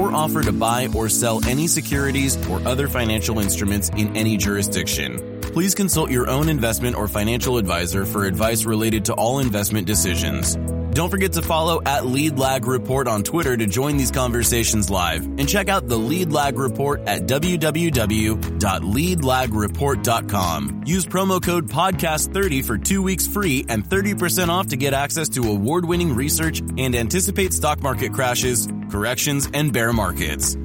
or offer to buy or sell any securities or other financial instruments in any jurisdiction. Please consult your own investment or financial advisor for advice related to all investment decisions. Don't forget to follow at Lead Lag Report on Twitter to join these conversations live and check out the Lead Lag Report at www.leadlagreport.com. Use promo code podcast30 for 2 weeks free and 30% off to get access to award-winning research and anticipate stock market crashes, corrections, and bear markets.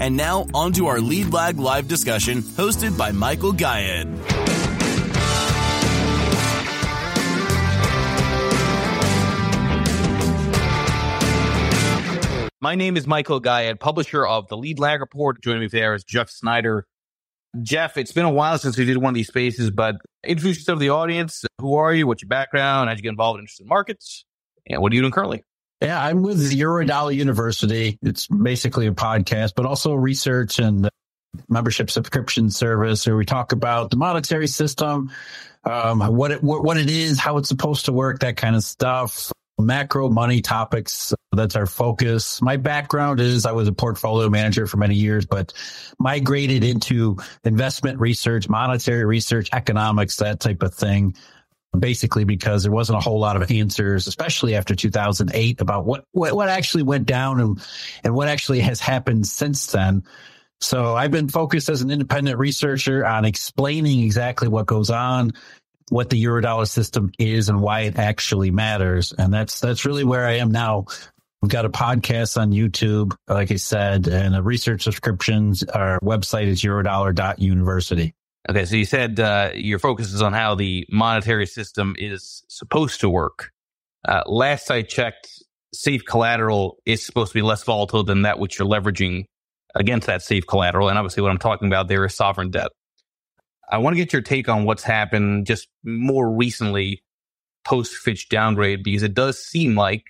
And now on to our Lead Lag live discussion hosted by Michael Gayed. My name is Michael Gayed, publisher of the Lead Lag Report. Joining me there is Jeff Snider. Jeff, it's been a while since we did one of these spaces, but introduce yourself to the audience. Who are you? What's your background? How'd you get involved in interested markets? And what are you doing currently? Yeah, I'm with Eurodollar University. It's basically a podcast, but also research and membership subscription service where we talk about the monetary system, um, what it what it is, how it's supposed to work, that kind of stuff macro money topics. That's our focus. My background is I was a portfolio manager for many years, but migrated into investment research, monetary research, economics, that type of thing. Basically, because there wasn't a whole lot of answers, especially after 2008, about what, what, what actually went down and, and what actually has happened since then. So I've been focused as an independent researcher on explaining exactly what goes on what the Eurodollar system is and why it actually matters. And that's that's really where I am now. We've got a podcast on YouTube, like I said, and a research subscriptions. Our website is eurodollar.university. Okay, so you said uh, your focus is on how the monetary system is supposed to work. Uh, last I checked, safe collateral is supposed to be less volatile than that which you're leveraging against that safe collateral. And obviously, what I'm talking about there is sovereign debt. I want to get your take on what's happened just more recently post Fitch downgrade because it does seem like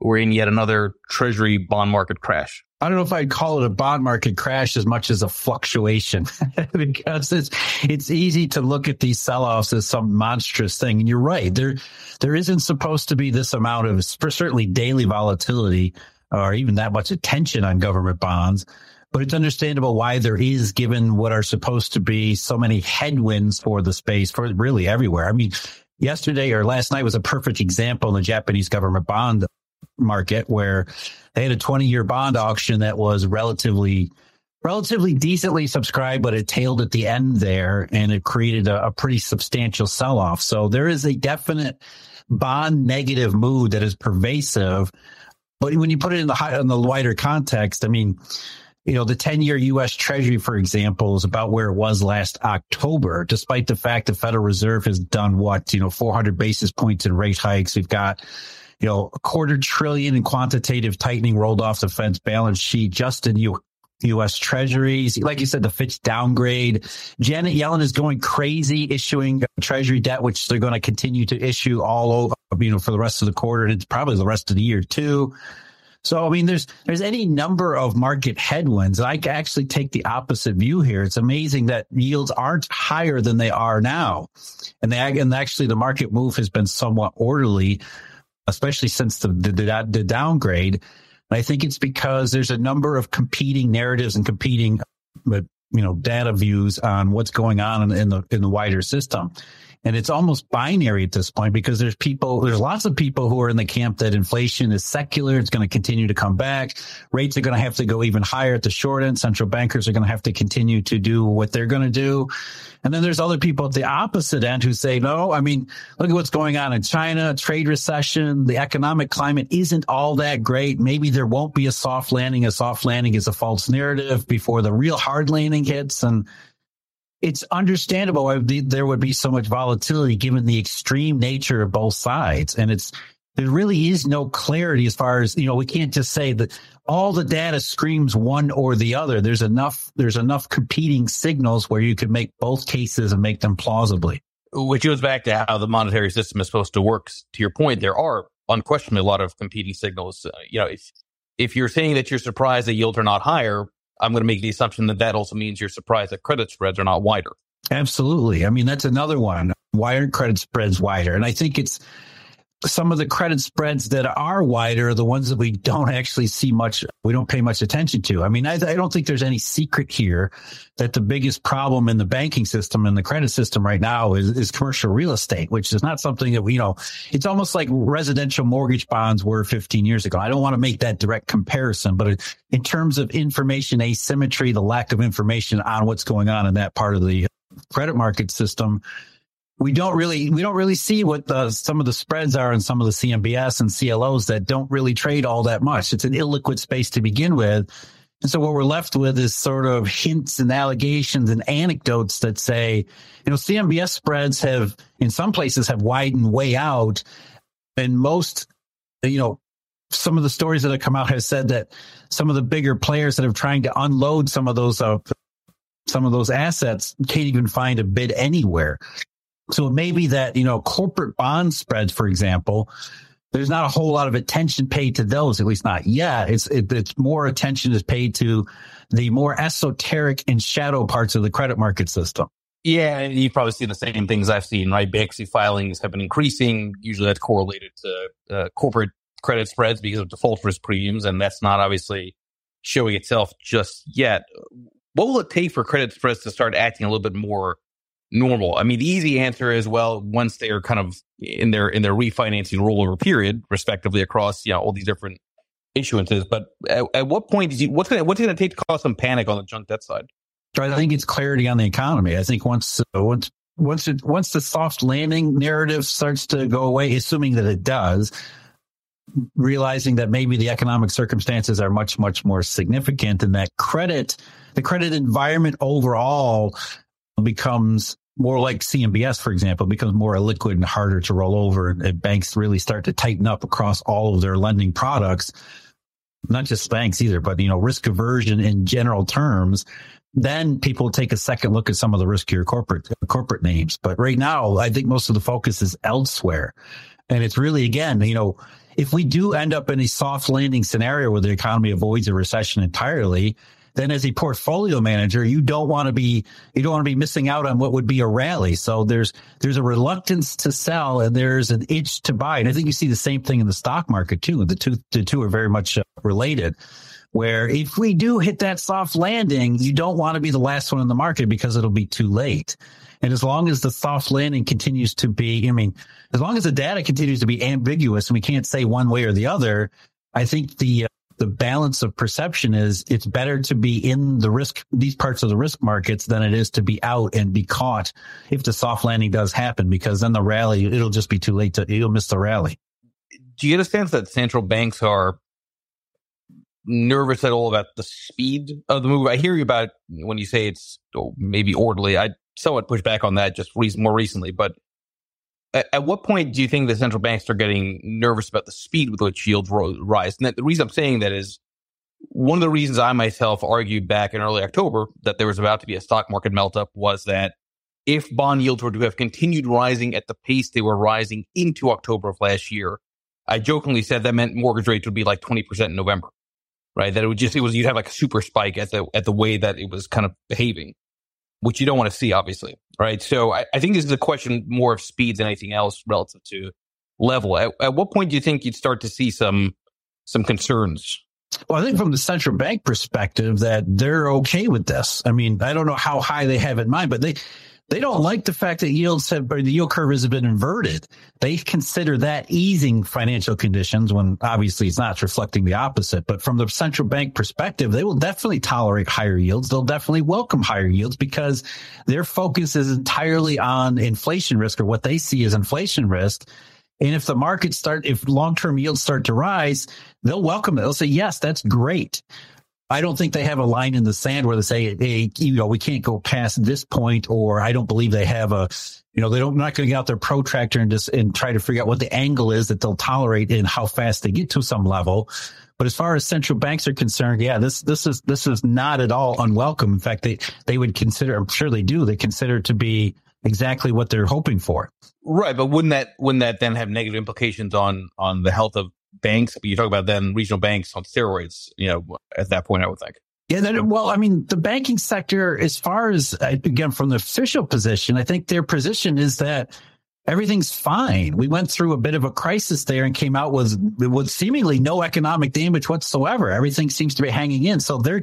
we're in yet another treasury bond market crash. I don't know if I'd call it a bond market crash as much as a fluctuation because it's it's easy to look at these sell-offs as some monstrous thing. And you're right. There there isn't supposed to be this amount of certainly daily volatility or even that much attention on government bonds but it's understandable why there is given what are supposed to be so many headwinds for the space for really everywhere. I mean, yesterday or last night was a perfect example in the Japanese government bond market where they had a 20 year bond auction that was relatively relatively decently subscribed, but it tailed at the end there and it created a, a pretty substantial sell off. So there is a definite bond negative mood that is pervasive. But when you put it in the high, in the wider context, I mean, you know, the 10 year US treasury, for example, is about where it was last October, despite the fact the Federal Reserve has done what, you know, 400 basis points in rate hikes. We've got, you know, a quarter trillion in quantitative tightening rolled off the Fed's balance sheet just in U- U.S. treasuries. Like you said, the Fitch downgrade. Janet Yellen is going crazy issuing treasury debt, which they're going to continue to issue all over, you know, for the rest of the quarter and it's probably the rest of the year too. So, I mean, there's, there's any number of market headwinds. I actually take the opposite view here. It's amazing that yields aren't higher than they are now. And they, and actually the market move has been somewhat orderly, especially since the, the, the downgrade. And I think it's because there's a number of competing narratives and competing, but you know, data views on what's going on in the, in the wider system. And it's almost binary at this point because there's people, there's lots of people who are in the camp that inflation is secular. It's going to continue to come back. Rates are going to have to go even higher at the short end. Central bankers are going to have to continue to do what they're going to do. And then there's other people at the opposite end who say, no, I mean, look at what's going on in China, trade recession. The economic climate isn't all that great. Maybe there won't be a soft landing. A soft landing is a false narrative before the real hard landing hits. And it's understandable why there would be so much volatility given the extreme nature of both sides. And it's, there really is no clarity as far as, you know, we can't just say that all the data screams one or the other. There's enough, there's enough competing signals where you could make both cases and make them plausibly. Which goes back to how the monetary system is supposed to work. To your point, there are unquestionably a lot of competing signals. Uh, you know, if, if you're saying that you're surprised that yields are not higher, I'm going to make the assumption that that also means you're surprised that credit spreads are not wider. Absolutely. I mean, that's another one. Why aren't credit spreads wider? And I think it's some of the credit spreads that are wider are the ones that we don't actually see much, we don't pay much attention to. I mean, I, I, don't think there's any secret here that the biggest problem in the banking system and the credit system right now is, is commercial real estate, which is not something that we, you know, it's almost like residential mortgage bonds were 15 years ago. I don't want to make that direct comparison, but in terms of information asymmetry, the lack of information on what's going on in that part of the credit market system, we don't really we don't really see what the, some of the spreads are in some of the CMBS and CLOs that don't really trade all that much. It's an illiquid space to begin with. And so what we're left with is sort of hints and allegations and anecdotes that say, you know, CMBS spreads have in some places have widened way out. And most, you know, some of the stories that have come out have said that some of the bigger players that are trying to unload some of those uh, some of those assets can't even find a bid anywhere. So it may be that, you know, corporate bond spreads, for example, there's not a whole lot of attention paid to those, at least not yet. It's, it, it's more attention is paid to the more esoteric and shadow parts of the credit market system. Yeah, you've probably seen the same things I've seen, right? Bankruptcy filings have been increasing. Usually that's correlated to uh, corporate credit spreads because of default risk premiums, and that's not obviously showing itself just yet. What will it take for credit spreads to start acting a little bit more normal? I mean, the easy answer is well, once they are kind of in their in their refinancing rollover period, respectively, across you know all these different issuances. But at, at what point is you what's gonna what's gonna take to cause some panic on the junk debt side? I think it's clarity on the economy. I think once uh, once once it, once the soft landing narrative starts to go away, assuming that it does, realizing that maybe the economic circumstances are much much more significant, and that credit the credit environment overall becomes more like CMBS, for example, becomes more liquid and harder to roll over. And banks really start to tighten up across all of their lending products, not just banks either, but, you know, risk aversion in general terms. Then people take a second look at some of the riskier corporate, corporate names. But right now, I think most of the focus is elsewhere. And it's really, again, you know, if we do end up in a soft landing scenario where the economy avoids a recession entirely, then as a portfolio manager, you don't want to be, you don't want to be missing out on what would be a rally. So there's, there's a reluctance to sell and there's an itch to buy. And I think you see the same thing in the stock market too. The two, the two are very much uh, related where if we do hit that soft landing, you don't want to be the last one in the market because it'll be too late. And as long as the soft landing continues to be, I mean, as long as the data continues to be ambiguous and we can't say one way or the other, I think the uh, the balance of perception is it's better to be in the risk, these parts of the risk markets than it is to be out and be caught if the soft landing does happen, because then the rally, it'll just be too late to, you'll miss the rally. Do you get a sense that central banks are nervous at all about the speed of the move? I hear you about when you say it's oh, maybe orderly. I somewhat push back on that just more recently, but at, at, what point do you think the central banks are getting nervous about the speed with which yields rise? And the reason I'm saying that is one of the reasons I myself argued back in early October that there was about to be a stock market melt up was that if bond yields were to have continued rising at the pace they were rising into October of last year, I jokingly said that meant mortgage rates would be like 20% in November, right? That it would just, it was, you'd have like a super spike at the, at the way that it was kind of behaving which you don't want to see, obviously, right? So I, I think this is a question more of speed than anything else relative to level. At, at what point do you think you'd start to see some some concerns? Well, I think from the central bank perspective that they're okay with this. I mean, I don't know how high they have in mind, but they they don't like the fact that yields have, or the yield curve has been inverted. They consider that easing financial conditions when obviously it's not reflecting the opposite. But from the central bank perspective, they will definitely tolerate higher yields. They'll definitely welcome higher yields because their focus is entirely on inflation risk or what they see as inflation risk. And if the market start, if long-term yields start to rise, they'll welcome it. They'll say, yes, that's great. I don't think they have a line in the sand where they say, hey, you know, we can't go past this point, or I don't believe they have a, you know, they don't, not going to get out their protractor and just, and try to figure out what the angle is that they'll tolerate and how fast they get to some level. But as far as central banks are concerned, yeah, this, this is, this is not at all unwelcome. In fact, they, they would consider, I'm sure they do, they consider it to be exactly what they're hoping for. Right. But wouldn't that, wouldn't that then have negative implications on, on the health of banks, but you talk about then regional banks on steroids, you know, at that point, I would think. Yeah, that, well, I mean, the banking sector, as far as uh, again from the official position, I think their position is that everything's fine. We went through a bit of a crisis there and came out with with seemingly no economic damage whatsoever. Everything seems to be hanging in. So they're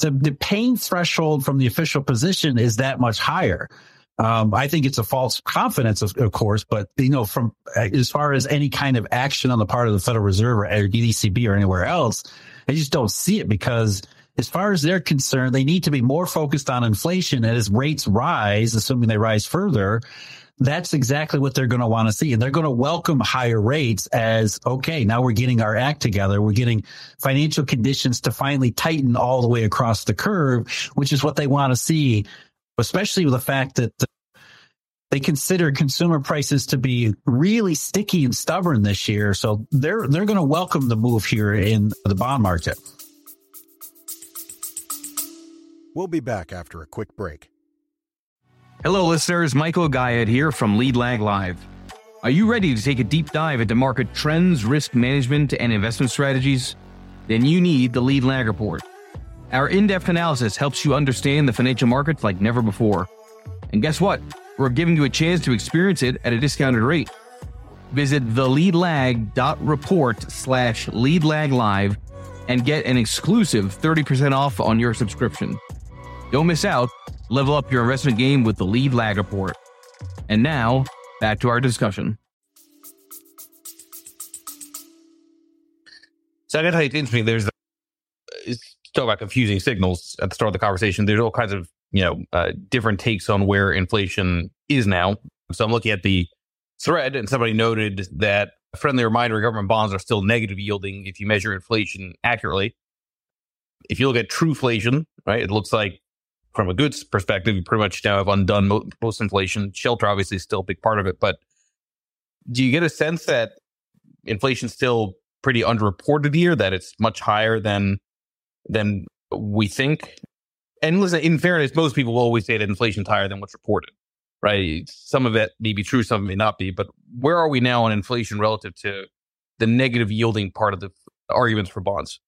the the pain threshold from the official position is that much higher. Um, I think it's a false confidence, of, of, course, but you know, from as far as any kind of action on the part of the Federal Reserve or, or or anywhere else, I just don't see it because as far as they're concerned, they need to be more focused on inflation. And as rates rise, assuming they rise further, that's exactly what they're going to want to see. And they're going to welcome higher rates as, okay, now we're getting our act together. We're getting financial conditions to finally tighten all the way across the curve, which is what they want to see especially with the fact that they consider consumer prices to be really sticky and stubborn this year. So they're they're going to welcome the move here in the bond market. We'll be back after a quick break. Hello, listeners. Michael Gayed here from Lead Lag Live. Are you ready to take a deep dive into market trends, risk management, and investment strategies? Then you need the Lead Lag Report. Our in depth analysis helps you understand the financial markets like never before. And guess what? We're giving you a chance to experience it at a discounted rate. Visit theleadlag.report slash leadlaglive and get an exclusive 30% off on your subscription. Don't miss out. Level up your investment game with the Lead Lag Report. And now, back to our discussion. So I got to tell you, it's interesting. There's talk about confusing signals at the start of the conversation. There's all kinds of you know uh, different takes on where inflation is now. So I'm looking at the thread, and somebody noted that a friendly reminder: government bonds are still negative yielding if you measure inflation accurately. If you look at true inflation, right, it looks like from a goods perspective, you pretty much now have undone most, inflation. Shelter obviously is still a big part of it, but do you get a sense that inflation's still pretty underreported here? That it's much higher than than we think. And listen, in fairness, most people will always say that inflation's higher than what's reported, right? Some of it may be true, some may not be. But where are we now on inflation relative to the negative yielding part of the arguments for bonds?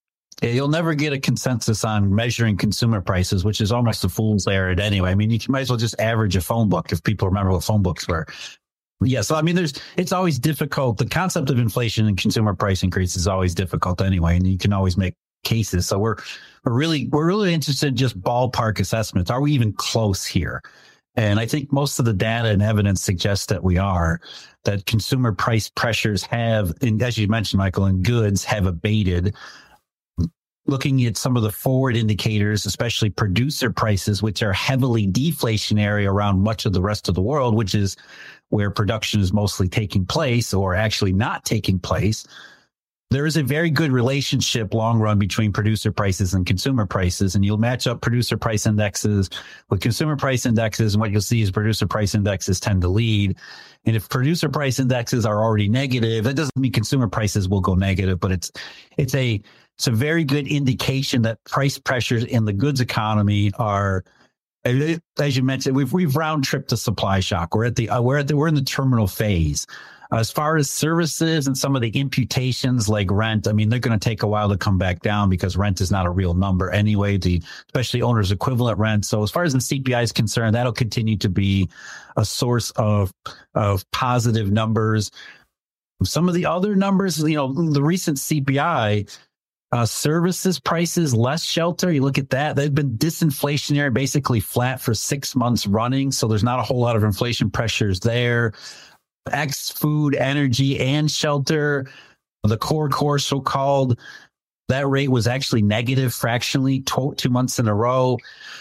Yeah, you'll never get a consensus on measuring consumer prices, which is almost a fool's errand anyway. I mean, you might as well just average a phone book if people remember what phone books were. Yeah, so I mean, there's it's always difficult. The concept of inflation and consumer price increase is always difficult anyway, and you can always make cases. So we're we're really we're really interested in just ballpark assessments. Are we even close here? And I think most of the data and evidence suggests that we are, that consumer price pressures have, and as you mentioned, Michael, and goods have abated. Looking at some of the forward indicators, especially producer prices, which are heavily deflationary around much of the rest of the world, which is where production is mostly taking place or actually not taking place there is a very good relationship long run between producer prices and consumer prices. And you'll match up producer price indexes with consumer price indexes. And what you'll see is producer price indexes tend to lead. And if producer price indexes are already negative, that doesn't mean consumer prices will go negative, but it's, it's a, it's a very good indication that price pressures in the goods economy are, as you mentioned, we've, we've round tripped the supply shock. We're at the, we're at the, we're in the terminal phase. As far as services and some of the imputations like rent, I mean, they're going to take a while to come back down because rent is not a real number anyway, the especially owner's equivalent rent. So as far as the CPI is concerned, that'll continue to be a source of, of positive numbers. Some of the other numbers, you know, the recent CPI, uh, services prices, less shelter. You look at that; they've been disinflationary, basically flat for six months running. So there's not a whole lot of inflation pressures there. X food, energy, and shelter. The core core, so called, That rate was actually negative fractionally two, months in a row.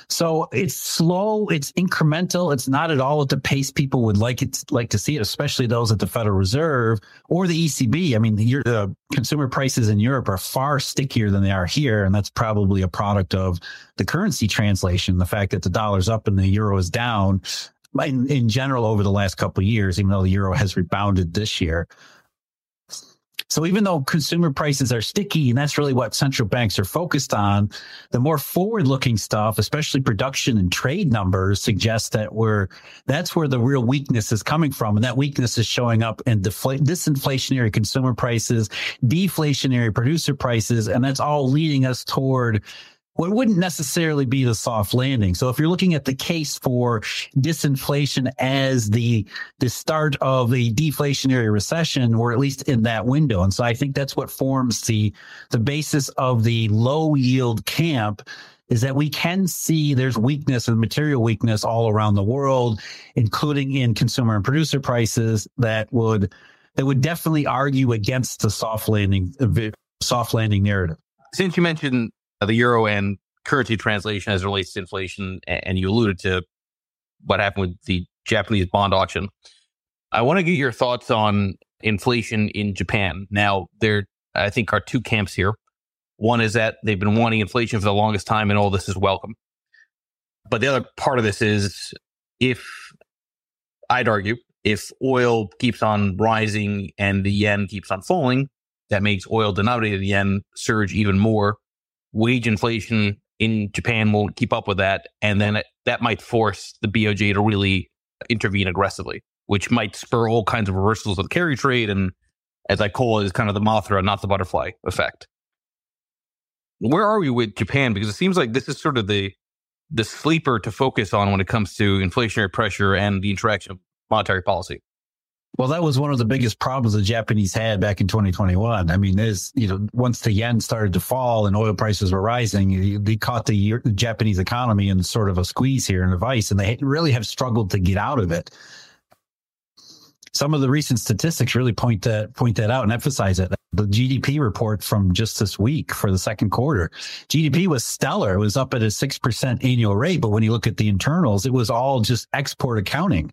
So it's slow, it's incremental, it's not at all at the pace people would like it like to see it, especially those at the Federal Reserve or the ECB. I mean, the, the consumer prices in Europe are far stickier than they are here, and that's probably a product of the currency translation, the fact that the dollar's up and the euro is down. In, in general, over the last couple of years, even though the euro has rebounded this year, so even though consumer prices are sticky, and that's really what central banks are focused on, the more forward looking stuff, especially production and trade numbers suggest that we're, that's where the real weakness is coming from. And that weakness is showing up in defl- disinflationary consumer prices, deflationary producer prices. And that's all leading us toward what wouldn't necessarily be the soft landing. So if you're looking at the case for disinflation as the the start of a deflationary recession, or at least in that window, and so I think that's what forms the the basis of the low yield camp is that we can see there's weakness and material weakness all around the world, including in consumer and producer prices that would that would definitely argue against the soft landing soft landing narrative. Since you mentioned the euro and currency translation as it relates to inflation, and you alluded to what happened with the Japanese bond auction. I want to get your thoughts on inflation in Japan. Now, there, I think, are two camps here. One is that they've been wanting inflation for the longest time, and all this is welcome. But the other part of this is if I'd argue if oil keeps on rising and the yen keeps on falling, that makes oil denominated yen surge even more wage inflation in Japan won't keep up with that. And then it, that might force the BOJ to really intervene aggressively, which might spur all kinds of reversals of the carry trade. And as I call it, is kind of the Mothra, not the butterfly effect. Where are we with Japan? Because it seems like this is sort of the the sleeper to focus on when it comes to inflationary pressure and the interaction of monetary policy. Well, that was one of the biggest problems the Japanese had back in 2021. I mean, there's, you know, once the yen started to fall and oil prices were rising, they caught the, Japanese economy in sort of a squeeze here in a vice, and they really have struggled to get out of it. Some of the recent statistics really point that point that out and emphasize it. The GDP report from just this week for the second quarter, GDP was stellar. It was up at a six percent annual rate, but when you look at the internals, it was all just export accounting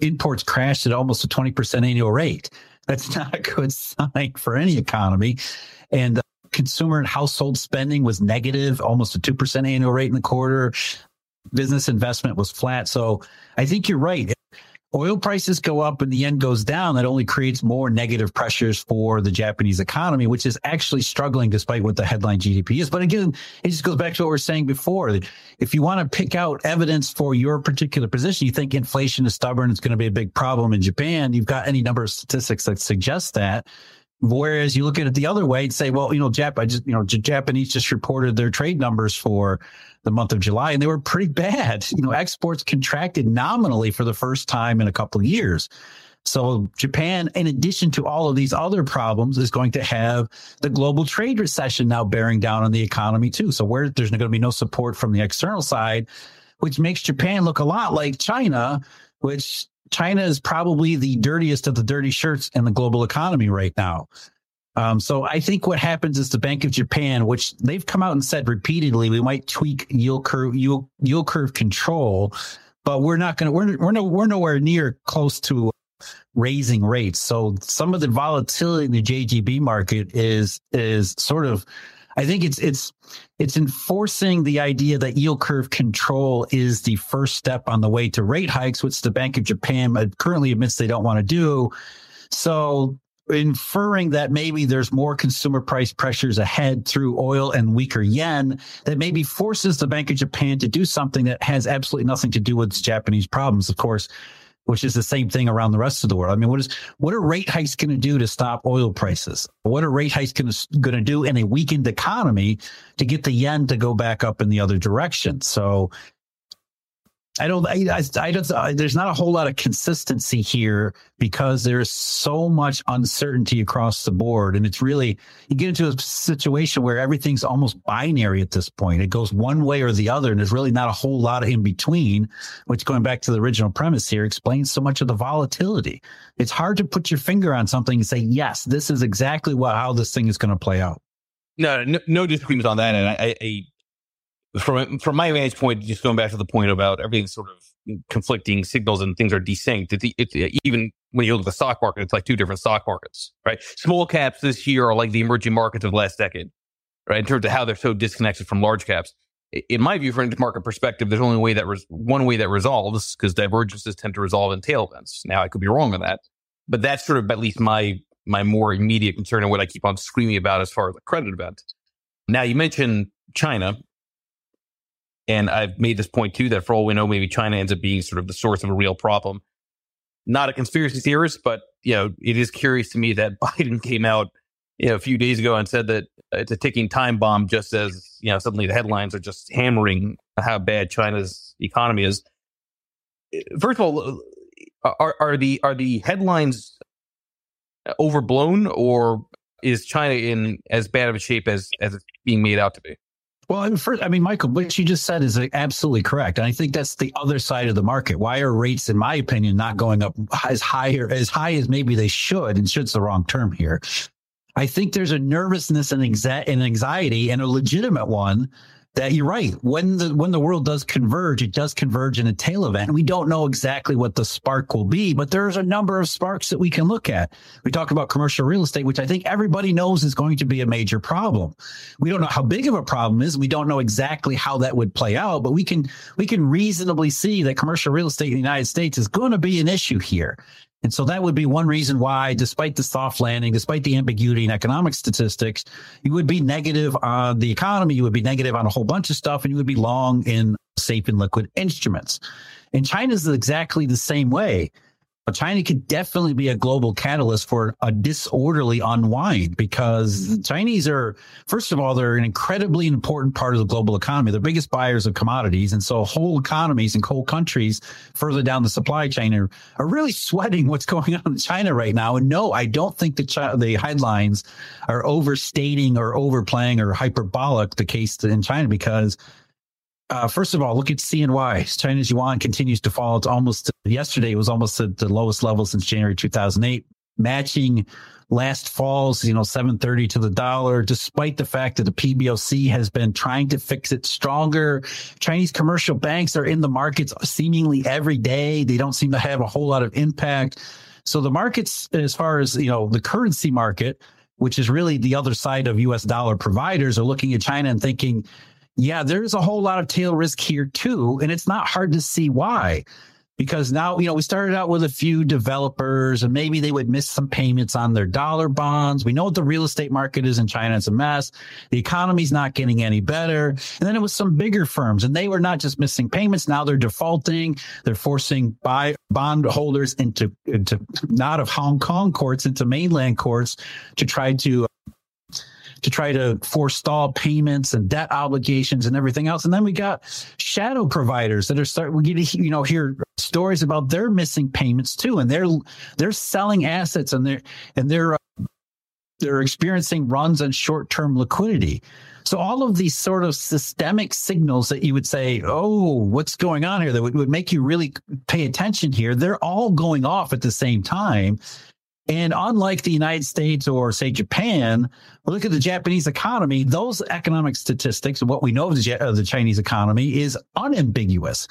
imports crashed at almost a 20% annual rate. That's not a good sign for any economy. And consumer and household spending was negative, almost a 2% annual rate in the quarter. Business investment was flat. So I think you're right oil prices go up and the yen goes down, that only creates more negative pressures for the Japanese economy, which is actually struggling despite what the headline GDP is. But again, it just goes back to what we are saying before. If you want to pick out evidence for your particular position, you think inflation is stubborn, it's going to be a big problem in Japan, you've got any number of statistics that suggest that. Whereas you look at it the other way and say, well, you know, Jap, I just, you know, Japanese just reported their trade numbers for the month of July, and they were pretty bad. You know, exports contracted nominally for the first time in a couple of years. So Japan, in addition to all of these other problems, is going to have the global trade recession now bearing down on the economy too. So where there's going to be no support from the external side, which makes Japan look a lot like China, which China is probably the dirtiest of the dirty shirts in the global economy right now. Um, so I think what happens is the Bank of Japan, which they've come out and said repeatedly, we might tweak yield curve yield, yield curve control, but we're not going to we're we're no, we're nowhere near close to raising rates. So some of the volatility in the JGB market is is sort of I think it's it's it's enforcing the idea that yield curve control is the first step on the way to rate hikes, which the Bank of Japan uh, currently admits they don't want to do. So inferring that maybe there's more consumer price pressures ahead through oil and weaker yen that maybe forces the Bank of Japan to do something that has absolutely nothing to do with Japanese problems, of course, which is the same thing around the rest of the world. I mean, what is what are rate hikes going to do to stop oil prices? What are rate hikes going to do in a weakened economy to get the yen to go back up in the other direction? So I don't, I, I, I don't, uh, there's not a whole lot of consistency here because there's so much uncertainty across the board. And it's really, you get into a situation where everything's almost binary at this point. It goes one way or the other, and there's really not a whole lot in between, which going back to the original premise here explains so much of the volatility. It's hard to put your finger on something and say, yes, this is exactly what, how this thing is going to play out. No, no, no disagreements on that. And I, I, from from my vantage point, just going back to the point about everything sort of conflicting signals and things are desynced. It's, it's even when you look at the stock market, it's like two different stock markets, right? Small caps this year are like the emerging markets of the last decade, right? In terms of how they're so disconnected from large caps. In my view, from a market perspective, there's only way that res- one way that resolves because divergences tend to resolve in tail events. Now, I could be wrong on that, but that's sort of at least my my more immediate concern and what I keep on screaming about as far as the credit event. Now, you mentioned China, and I've made this point too that for all we know, maybe China ends up being sort of the source of a real problem. Not a conspiracy theorist, but you know, it is curious to me that Biden came out, you know, a few days ago and said that it's a ticking time bomb, just as you know, suddenly the headlines are just hammering how bad China's economy is. First of all, are are the are the headlines overblown, or is China in as bad of a shape as as it's being made out to be? Well, first, I mean, Michael, what you just said is absolutely correct, and I think that's the other side of the market. Why are rates, in my opinion, not going up as higher as high as maybe they should? And should's the wrong term here. I think there's a nervousness and anxiety, and a legitimate one, that you're right. When the when the world does converge, it does converge in a tail event. We don't know exactly what the spark will be, but there's a number of sparks that we can look at. We talked about commercial real estate, which I think everybody knows is going to be a major problem. We don't know how big of a problem is. We don't know exactly how that would play out, but we can we can reasonably see that commercial real estate in the United States is going to be an issue here. And so that would be one reason why, despite the soft landing, despite the ambiguity in economic statistics, you would be negative on the economy. You would be negative on a whole bunch of stuff, and you would be long in safe and liquid instruments. And China is exactly the same way. China could definitely be a global catalyst for a disorderly unwind because the Chinese are, first of all, they're an incredibly important part of the global economy. They're biggest buyers of commodities. And so whole economies and whole countries further down the supply chain are, are really sweating what's going on in China right now. And no, I don't think the, the headlines are overstating or overplaying or hyperbolic the case in China because uh, first of all, look at CNY. China's yuan continues to fall. It's almost yesterday. It was almost at the lowest level since January 2008, matching last fall's you know 730 to the dollar despite the fact that the PBOC has been trying to fix it stronger Chinese commercial banks are in the markets seemingly every day they don't seem to have a whole lot of impact so the markets as far as you know the currency market which is really the other side of US dollar providers are looking at China and thinking yeah, there's a whole lot of tail risk here too. And it's not hard to see why. Because now, you know, we started out with a few developers and maybe they would miss some payments on their dollar bonds. We know what the real estate market is in China. It's a mess. The economy's not getting any better. And then it was some bigger firms and they were not just missing payments. Now they're defaulting. They're forcing buy bond holders into, into not of Hong Kong courts, into mainland courts to try to to try to forestall payments and debt obligations and everything else. And then we got shadow providers that are start we get to you know hear stories about their missing payments too, and they're they're selling assets and they're and they're uh, they're experiencing runs on short term liquidity. So all of these sort of systemic signals that you would say, oh, what's going on here that would, would make you really pay attention here, they're all going off at the same time. And unlike the United States or, say, Japan, look at the Japanese economy, those economic statistics, what we know of the, Chinese economy is unambiguous.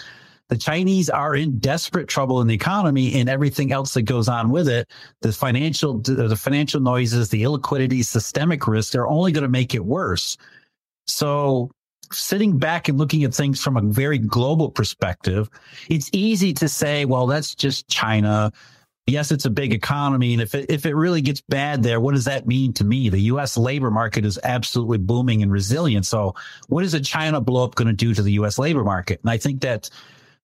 The Chinese are in desperate trouble in the economy and everything else that goes on with it. The financial, the financial noises, the illiquidity, systemic risks are only going to make it worse. So sitting back and looking at things from a very global perspective, it's easy to say, well, that's just China yes, it's a big economy. And if it, if it really gets bad there, what does that mean to me? The U.S. labor market is absolutely booming and resilient. So what is a China blowup going to do to the U.S. labor market? And I think that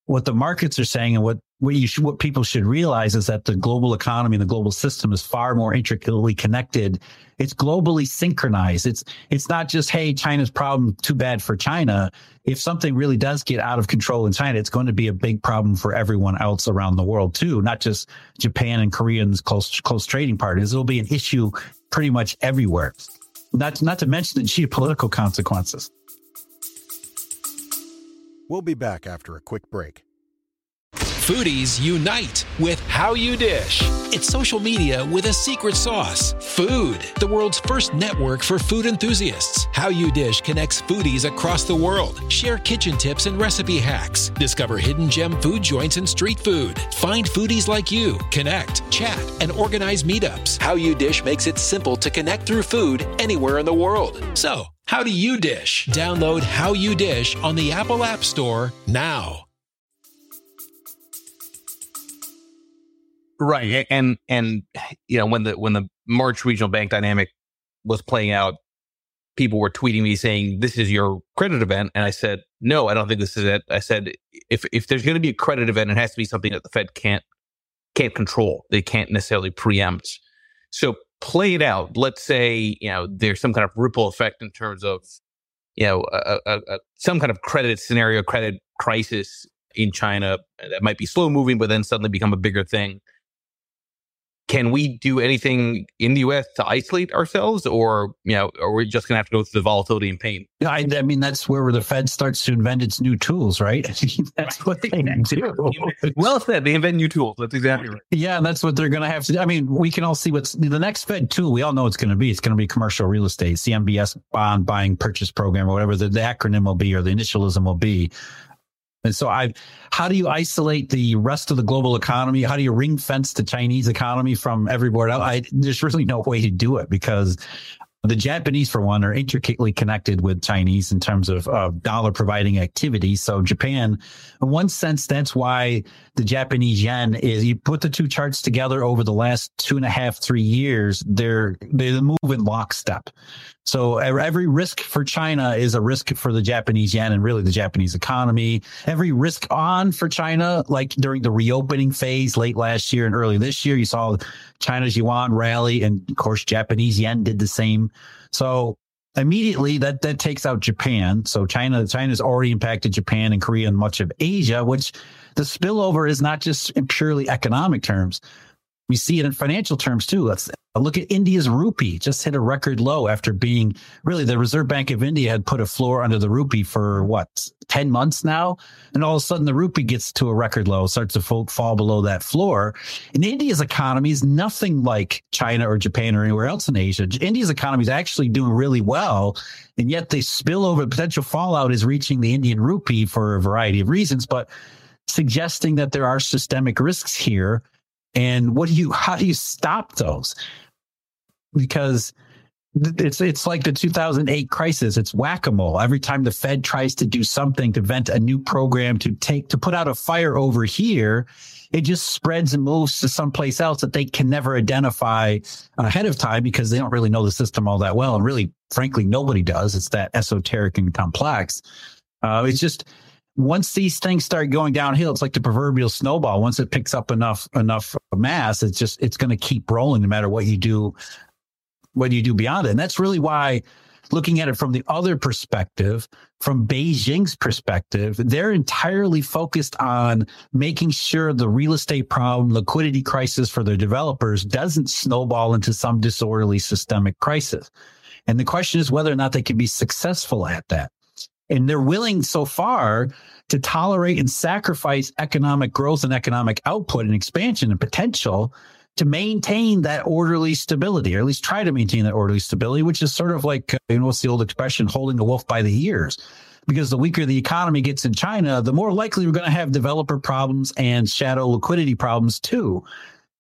what the markets are saying and what what you what people should realize is that the global economy and the global system is far more intricately connected. It's globally synchronized. It's it's not just hey China's problem too bad for China. If something really does get out of control in China, it's going to be a big problem for everyone else around the world too, not just Japan and Koreans close close trading partners. It'll be an issue pretty much everywhere. Not not to mention the geopolitical consequences. We'll be back after a quick break. Foodies unite with How You Dish. It's social media with a secret sauce. Food, the world's first network for food enthusiasts. How You Dish connects foodies across the world. Share kitchen tips and recipe hacks. Discover hidden gem food joints and street food. Find foodies like you, connect, chat, and organize meetups. How You Dish makes it simple to connect through food anywhere in the world. So, how do you dish? Download How You Dish on the Apple App Store now. Right. And and you know, when the when the March regional bank dynamic was playing out, people were tweeting me saying, This is your credit event. And I said, No, I don't think this is it. I said, if if there's gonna be a credit event, it has to be something that the Fed can't can't control. They can't necessarily preempt. So play it out. Let's say, you know, there's some kind of ripple effect in terms of, you know, a, a, a, some kind of credit scenario, credit crisis in China that might be slow moving, but then suddenly become a bigger thing can we do anything in the U.S. to isolate ourselves, or you know, are we just going to have to go through the volatility and pain? I, I, mean, that's where the Fed starts to invent its new tools, right? that's what they do. Well said. They invent new tools. That's exactly right. Yeah, that's what they're going to have to. do. I mean, we can all see what's the next Fed tool. We all know it's going to be. It's going to be commercial real estate, CMBS bond buying purchase program, or whatever the, the acronym will be, or the initialism will be. And so I, how do you isolate the rest of the global economy? How do you ring fence the Chinese economy from everywhere else? I, there's really no way to do it because the Japanese, for one, are intricately connected with Chinese in terms of dollar providing activity. So Japan, in one sense, that's why the Japanese yen is. You put the two charts together over the last two and a half, three years, they're they move in lockstep. So every risk for China is a risk for the Japanese yen and really the Japanese economy. Every risk on for China, like during the reopening phase late last year and early this year, you saw China's yuan rally, and of course Japanese yen did the same. So immediately that that takes out Japan. So China China's already impacted Japan and Korea and much of Asia, which the spillover is not just in purely economic terms. We see it in financial terms too. Let's look at India's rupee, just hit a record low after being really the Reserve Bank of India had put a floor under the rupee for what, 10 months now? And all of a sudden the rupee gets to a record low, starts to fall, below that floor. And India's economy is nothing like China or Japan or anywhere else in Asia. India's economy is actually doing really well. And yet the spillover potential fallout is reaching the Indian rupee for a variety of reasons, but suggesting that there are systemic risks here and what do you, how do you stop those? Because it's it's like the 2008 crisis. It's whack a mole. Every time the Fed tries to do something to vent a new program to take to put out a fire over here, it just spreads and moves to someplace else that they can never identify ahead of time because they don't really know the system all that well. And really, frankly, nobody does. It's that esoteric and complex. Uh, it's just once these things start going downhill, it's like the proverbial snowball. Once it picks up enough enough mass, it's just it's going to keep rolling no matter what you do, what you do beyond it. And that's really why looking at it from the other perspective, from Beijing's perspective, they're entirely focused on making sure the real estate problem, liquidity crisis for their developers doesn't snowball into some disorderly systemic crisis. And the question is whether or not they can be successful at that. And they're willing so far to tolerate and sacrifice economic growth and economic output and expansion and potential to maintain that orderly stability, or at least try to maintain that orderly stability, which is sort of like, uh, you know, what's the old expression, holding the wolf by the ears. Because the weaker the economy gets in China, the more likely we're going to have developer problems and shadow liquidity problems too.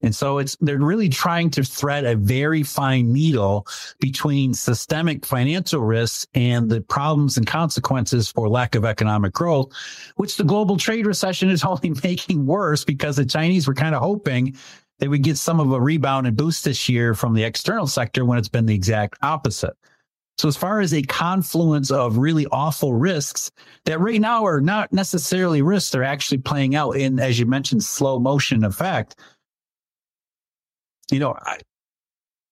And so it's they're really trying to thread a very fine needle between systemic financial risks and the problems and consequences for lack of economic growth, which the global trade recession is only making worse because the Chinese were kind of hoping they would get some of a rebound and boost this year from the external sector when it's been the exact opposite. So as far as a confluence of really awful risks that right now are not necessarily risks, they're actually playing out in, as you mentioned, slow motion effect you know, I,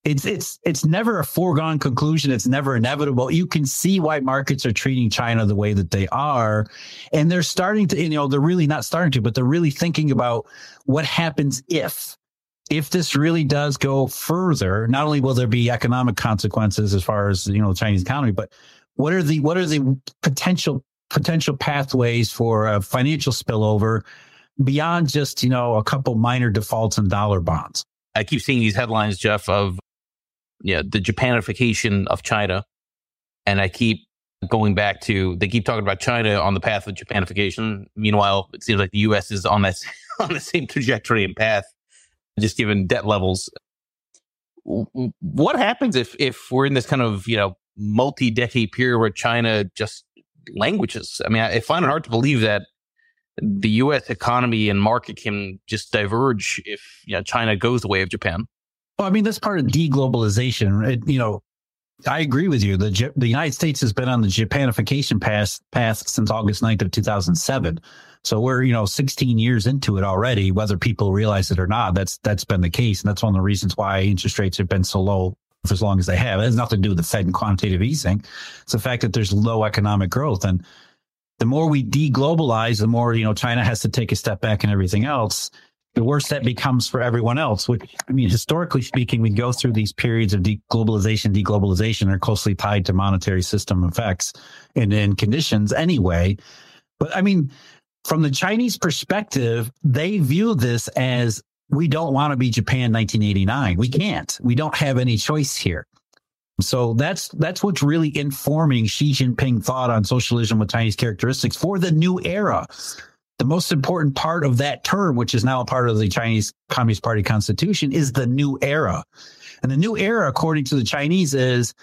it's it's it's never a foregone conclusion. It's never inevitable. You can see why markets are treating China the way that they are, and they're starting to. You know, they're really not starting to, but they're really thinking about what happens if if this really does go further. Not only will there be economic consequences as far as you know the Chinese economy, but what are the what are the potential potential pathways for a financial spillover beyond just, you know, a couple minor defaults in dollar bonds. I keep seeing these headlines, Jeff, of yeah, the Japanification of China. And I keep going back to they keep talking about China on the path of Japanification. Meanwhile, it seems like the US is on that on the same trajectory and path, just given debt levels. What happens if if we're in this kind of, you know, multi-decade period where China just languages? I mean, I find it hard to believe that the U.S. economy and market can just diverge if you know, China goes the way of Japan. Well, I mean, that's part of deglobalization. It, you know, I agree with you. The the United States has been on the Japanification path path since August 9th of 2007. So we're, you know, 16 years into it already, whether people realize it or not. That's that's been the case. And that's one of the reasons why interest rates have been so low for as long as they have. It has nothing to do with the Fed and quantitative easing. It's the fact that there's low economic growth. And the more we deglobalize, the more, you know, China has to take a step back and everything else, the worse that becomes for everyone else, which, I mean, historically speaking, we go through these periods of deglobalization, deglobalization are closely tied to monetary system effects and, and conditions anyway. But I mean, from the Chinese perspective, they view this as we don't want to be Japan 1989. We can't. We don't have any choice here. So that's that's what's really informing Xi Jinping thought on socialism with Chinese characteristics for the new era. The most important part of that term, which is now a part of the Chinese Communist Party constitution, is the new era. And the new era, according to the Chinese, is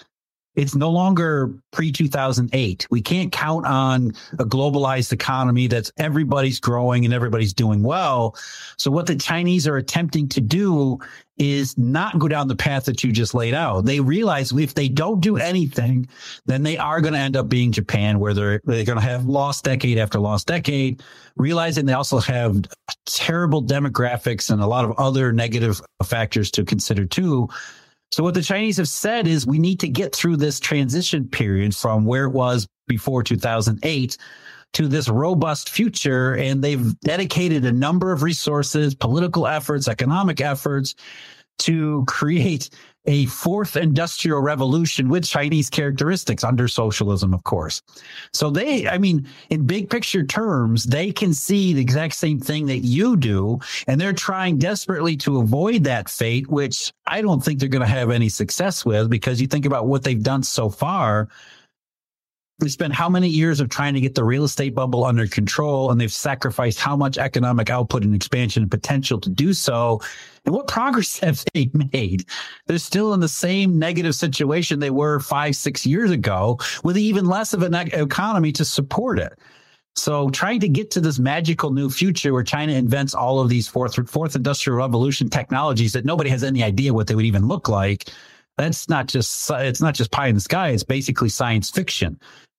it's no longer pre 2008. We can't count on a globalized economy that's everybody's growing and everybody's doing well. So what the Chinese are attempting to do is not go down the path that you just laid out. They realize if they don't do anything, then they are going to end up being Japan, where they're they're going to have lost decade after lost decade. Realizing they also have terrible demographics and a lot of other negative factors to consider too. So what the Chinese have said is we need to get through this transition period from where it was before 2008 to this robust future. And they've dedicated a number of resources, political efforts, economic efforts to create a fourth industrial revolution with Chinese characteristics under socialism, of course. So they, I mean, in big picture terms, they can see the exact same thing that you do. And they're trying desperately to avoid that fate, which I don't think they're going to have any success with because you think about what they've done so far they spent how many years of trying to get the real estate bubble under control and they've sacrificed how much economic output and expansion and potential to do so. And what progress have they made? They're still in the same negative situation they were five six years ago with even less of an economy to support it. So trying to get to this magical new future where China invents all of these fourth fourth industrial revolution technologies that nobody has any idea what they would even look like that's not just it's not just pie in the sky. It's basically science fiction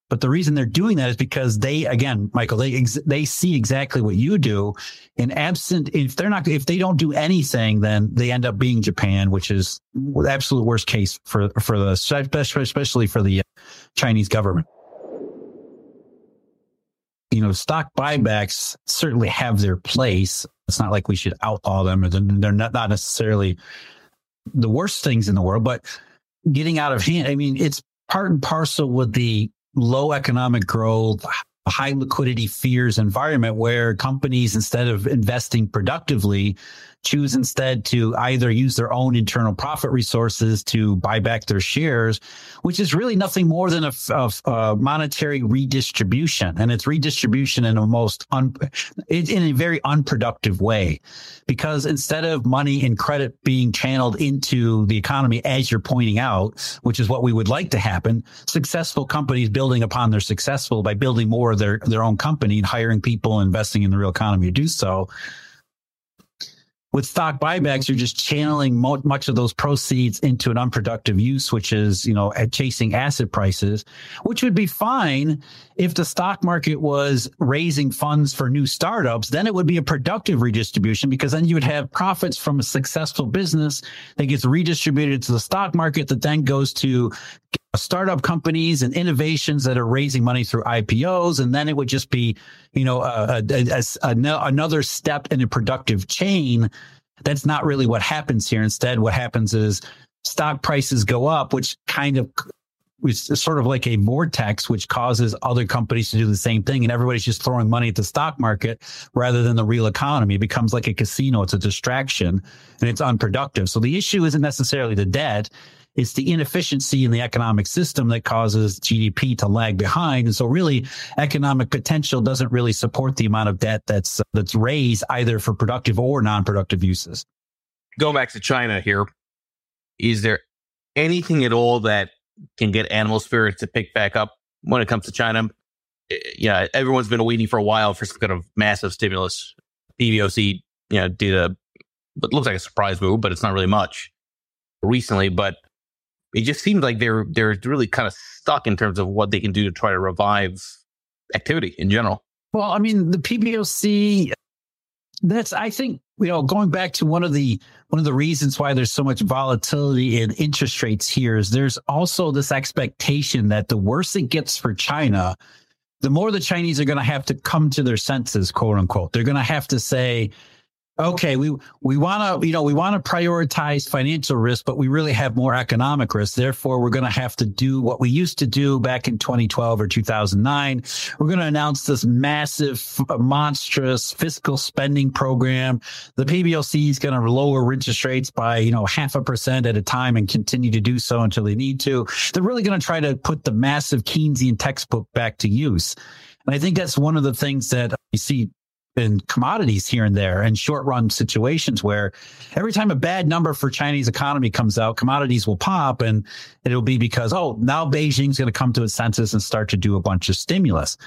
but the reason they're doing that is because they, again, Michael, they ex- they see exactly what you do. And absent, if they're not, if they don't do anything, then they end up being Japan, which is the absolute worst case for for the especially for the uh, Chinese government. You know, stock buybacks certainly have their place. It's not like we should outlaw them, or they're not not necessarily the worst things in the world, but getting out of hand. I mean, it's part and parcel with the low economic growth, high liquidity fears environment where companies, instead of investing productively, choose instead to either use their own internal profit resources to buy back their shares, which is really nothing more than a, a, a monetary redistribution. And it's redistribution in a most un, in a very unproductive way, because instead of money and credit being channeled into the economy, as you're pointing out, which is what we would like to happen, successful companies building upon their successful by building more of their, their own company and hiring people, investing in the real economy to do so with stock buybacks, you're just channeling mo- much of those proceeds into an unproductive use, which is, you know, chasing asset prices, which would be fine if the stock market was raising funds for new startups. Then it would be a productive redistribution because then you would have profits from a successful business that gets redistributed to the stock market that then goes to startup companies and innovations that are raising money through IPOs. And then it would just be, you know, a, a, a, another step in a productive chain. That's not really what happens here. Instead, what happens is stock prices go up, which kind of it's sort of like a vortex, which causes other companies to do the same thing. And everybody's just throwing money at the stock market rather than the real economy. It becomes like a casino. It's a distraction and it's unproductive. So the issue isn't necessarily the debt. It's the inefficiency in the economic system that causes GDP to lag behind. And so really economic potential doesn't really support the amount of debt that's, that's raised either for productive or non-productive uses. Going back to China here, is there anything at all that can get animal spirits to pick back up when it comes to China? Eh, yeah, everyone's been waiting for a while for some kind of massive stimulus. PBOC, you know, did a, it looks like a surprise move, but it's not really much recently. But it just seems like they're they're really kind of stuck in terms of what they can do to try to revive activity in general. Well, I mean, the PBOC that's I think you know going back to one of the one of the reasons why there's so much volatility in interest rates here is there's also this expectation that the worse it gets for China, the more the Chinese are going to have to come to their senses, quote unquote. They're going to have to say, okay, we we want to you know we want to prioritize financial risk, but we really have more economic risk. Therefore, we're going to have to do what we used to do back in 2012 or 2009. We're going to announce this massive, uh, monstrous fiscal spending program. The PBOC is going to lower interest rates by you know half a percent at a time and continue to do so until they need to. They're really going to try to put the massive Keynesian textbook back to use. And I think that's one of the things that you see in commodities here and there and short run situations where every time a bad number for Chinese economy comes out, commodities will pop and it'll be because, oh, now Beijing's going to come to its senses and start to do a bunch of stimulus.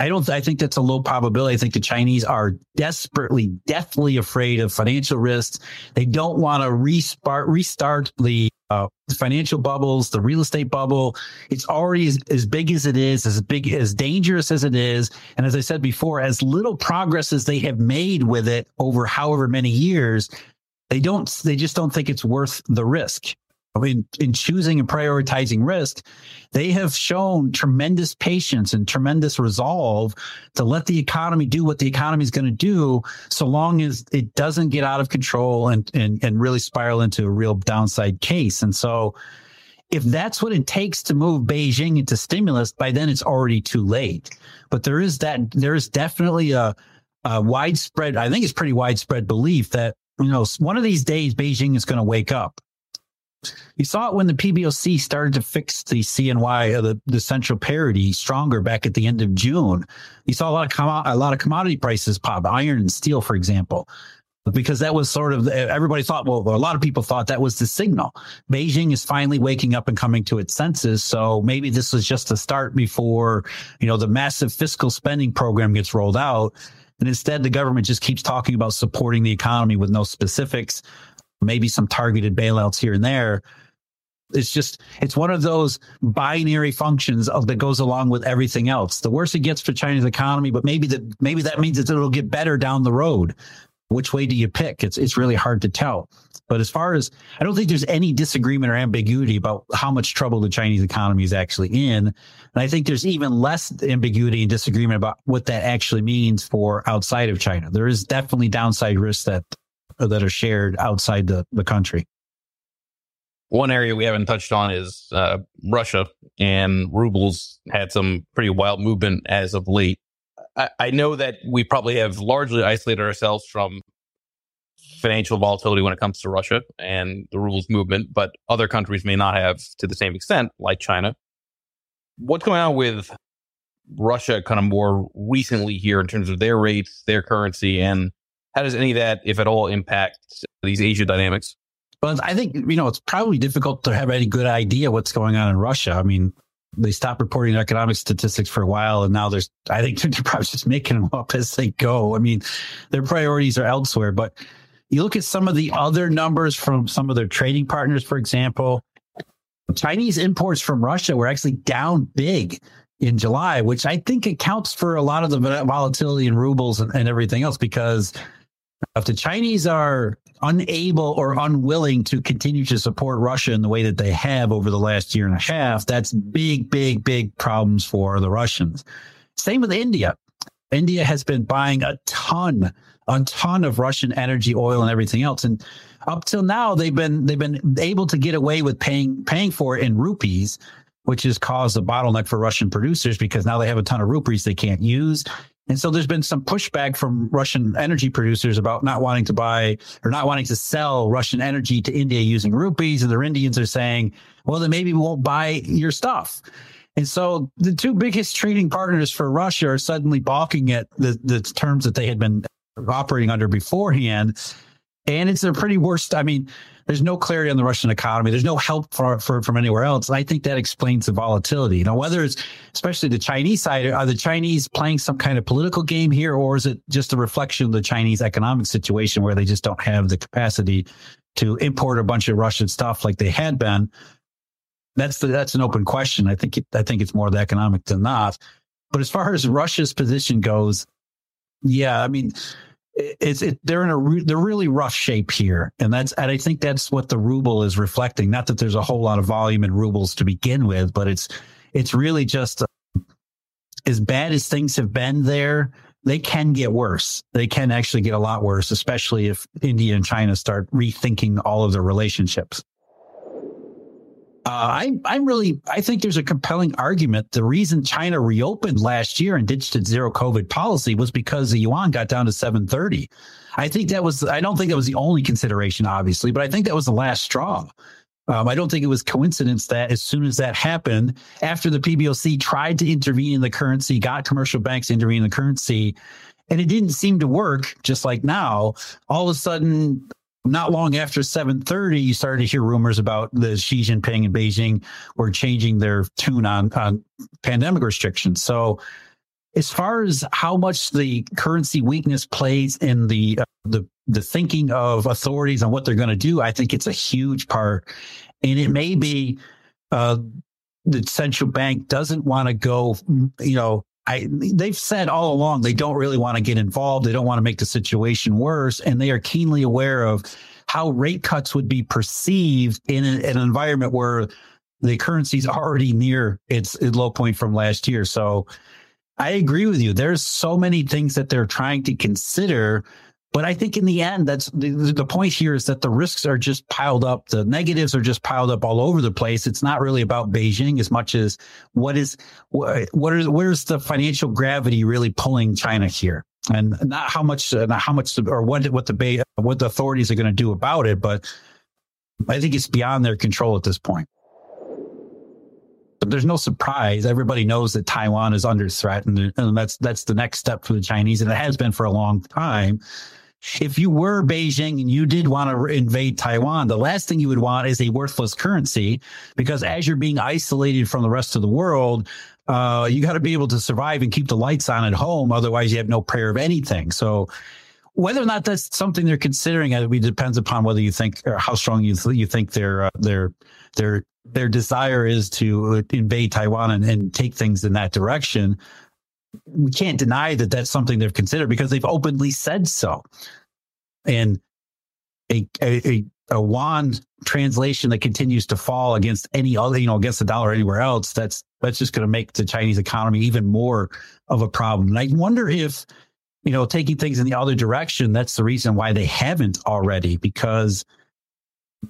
I don't, I think that's a low probability. I think the Chinese are desperately, deathly afraid of financial risks. They don't want to restart, restart the uh, financial bubbles, the real estate bubble. It's already as, as big as it is, as big, as dangerous as it is. And as I said before, as little progress as they have made with it over however many years, they don't, they just don't think it's worth the risk. I mean, in choosing and prioritizing risk, they have shown tremendous patience and tremendous resolve to let the economy do what the economy is going to do, so long as it doesn't get out of control and, and, and really spiral into a real downside case. And so, if that's what it takes to move Beijing into stimulus, by then it's already too late. But there is that, there is definitely a, a widespread, I think it's pretty widespread belief that, you know, one of these days Beijing is going to wake up you saw it when the PBOC started to fix the CNY, uh, the, the central parity stronger back at the end of June. You saw a lot of com- a lot of commodity prices pop, iron and steel, for example, because that was sort of everybody thought. Well, a lot of people thought that was the signal. Beijing is finally waking up and coming to its senses. So maybe this was just a start before you know the massive fiscal spending program gets rolled out. And instead, the government just keeps talking about supporting the economy with no specifics maybe some targeted bailouts here and there. It's just, it's one of those binary functions of that goes along with everything else. The worse it gets for China's economy, but maybe that, maybe that means that it'll get better down the road. Which way do you pick? It's, it's really hard to tell. But as far as, I don't think there's any disagreement or ambiguity about how much trouble the Chinese economy is actually in. And I think there's even less ambiguity and disagreement about what that actually means for outside of China. There is definitely downside risk that that are shared outside the, the country. One area we haven't touched on is uh, Russia, and rubles had some pretty wild movement as of late. I, I know that we probably have largely isolated ourselves from financial volatility when it comes to Russia and the rubles movement, but other countries may not have to the same extent, like China. What's going on with Russia kind of more recently here in terms of their rates, their currency, and how does any of that, if at all, impact these Asia dynamics? Well, I think, you know, it's probably difficult to have any good idea what's going on in Russia. I mean, they stopped reporting economic statistics for a while and now there's, I think they're probably just making them up as they go. I mean, their priorities are elsewhere, but you look at some of the other numbers from some of their trading partners, for example, Chinese imports from Russia were actually down big in July, which I think accounts for a lot of the volatility in rubles and, and everything else because if the Chinese are unable or unwilling to continue to support Russia in the way that they have over the last year and a half, that's big, big, big problems for the Russians. Same with India. India has been buying a ton a ton of Russian energy, oil, and everything else. And up till now, they've been they've been able to get away with paying paying for it in rupees, which has caused a bottleneck for Russian producers because now they have a ton of rupees they can't use. And so there's been some pushback from Russian energy producers about not wanting to buy or not wanting to sell Russian energy to India using rupees. And their Indians are saying, well, then maybe we won't buy your stuff. And so the two biggest trading partners for Russia are suddenly balking at the, the terms that they had been operating under beforehand. And it's a pretty worst. I mean, there's no clarity on the Russian economy. There's no help for, for from anywhere else. And I think that explains the volatility. You know, whether it's especially the Chinese side, are the Chinese playing some kind of political game here, or is it just a reflection of the Chinese economic situation where they just don't have the capacity to import a bunch of Russian stuff like they had been? That's the, that's an open question. I think it, I think it's more the economic than not. But as far as Russia's position goes, yeah, I mean, it's it, they're in a re, they're really rough shape here, and that's and I think that's what the ruble is reflecting. Not that there's a whole lot of volume in rubles to begin with, but it's it's really just uh, as bad as things have been there. They can get worse. They can actually get a lot worse, especially if India and China start rethinking all of their relationships. Uh, I, I'm really, I think there's a compelling argument. The reason China reopened last year and ditched its zero COVID policy was because the yuan got down to 730. I think that was, I don't think that was the only consideration, obviously, but I think that was the last straw. Um, I don't think it was coincidence that as soon as that happened, after the PBOC tried to intervene in the currency, got commercial banks to intervene in the currency, and it didn't seem to work, just like now, all of a sudden not long after 7:30, you started to hear rumors about the Xi Jinping and Beijing were changing their tune on on pandemic restrictions. So, as far as how much the currency weakness plays in the uh, the the thinking of authorities on what they're going to do, I think it's a huge part, and it may be uh, the central bank doesn't want to go, you know, I, they've said all along they don't really want to get involved. They don't want to make the situation worse. And they are keenly aware of how rate cuts would be perceived in an, an environment where the currency is already near its, its low point from last year. So I agree with you. There's so many things that they're trying to consider but I think in the end, that's the, the point here is that the risks are just piled up. The negatives are just piled up all over the place. It's not really about Beijing as much as what is, what, is, where's the financial gravity really pulling China here? And not how much, uh, not how much, or what, what the, what the authorities are going to do about it. But I think it's beyond their control at this point. But there's no surprise. Everybody knows that Taiwan is under threat, and, and that's that's the next step for the Chinese, and it has been for a long time if you were Beijing and you did want to invade Taiwan, the last thing you would want is a worthless currency because as you're being isolated from the rest of the world, uh, you got to be able to survive and keep the lights on at home. Otherwise, you have no prayer of anything. So, whether or not that's something they're considering, it depends upon whether you think or how strong you you think their uh, their their their desire is to invade Taiwan and, and take things in that direction we can't deny that that's something they've considered because they've openly said so. And a, a, a yuan translation that continues to fall against any other, you know, against the dollar anywhere else, that's that's just going to make the Chinese economy even more of a problem. And I wonder if, you know, taking things in the other direction, that's the reason why they haven't already, because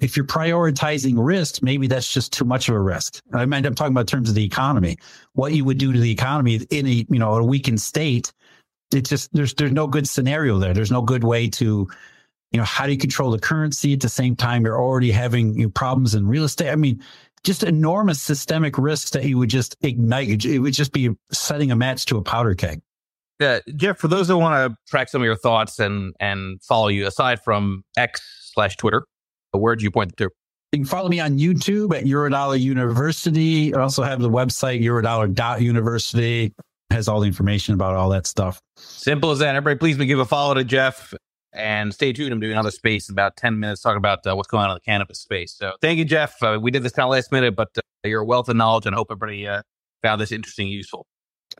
if you're prioritizing risk, maybe that's just too much of a risk. I mean, I'm talking about terms of the economy. What you would do to the economy in a you know a weakened state, it's just there's there's no good scenario there. There's no good way to, you know, how do you control the currency at the same time you're already having you know, problems in real estate? I mean, just enormous systemic risks that you would just ignite. It would just be setting a match to a powder keg. Yeah, Jeff. For those that want to track some of your thoughts and and follow you, aside from X slash Twitter, where do you point to? You can follow me on YouTube at Eurodollar University. I also have the website eurodollar.university. Has all the information about all that stuff. Simple as that. Everybody, please give a follow to Jeff and stay tuned. I'm doing another space in about 10 minutes talking about uh, what's going on in the cannabis space. So thank you, Jeff. Uh, we did this kind of last minute, but uh, you're a wealth of knowledge and I hope everybody uh, found this interesting and useful.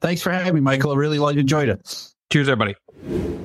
Thanks for having me, Michael. I really enjoyed it. Cheers, everybody.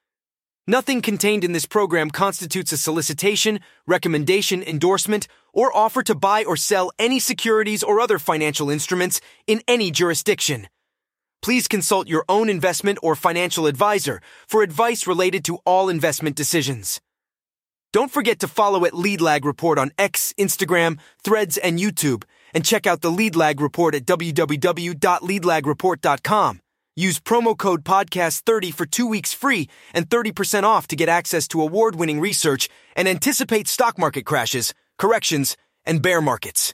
Nothing contained in this program constitutes a solicitation, recommendation, endorsement, or offer to buy or sell any securities or other financial instruments in any jurisdiction. Please consult your own investment or financial advisor for advice related to all investment decisions. Don't forget to follow at Lead Lag Report on X, Instagram, Threads, and YouTube, and check out the Lead Lag Report at www.leadlagreport.com. Use promo code podcast30 for 2 weeks free and 30% off to get access to award-winning research and anticipate stock market crashes, corrections, and bear markets.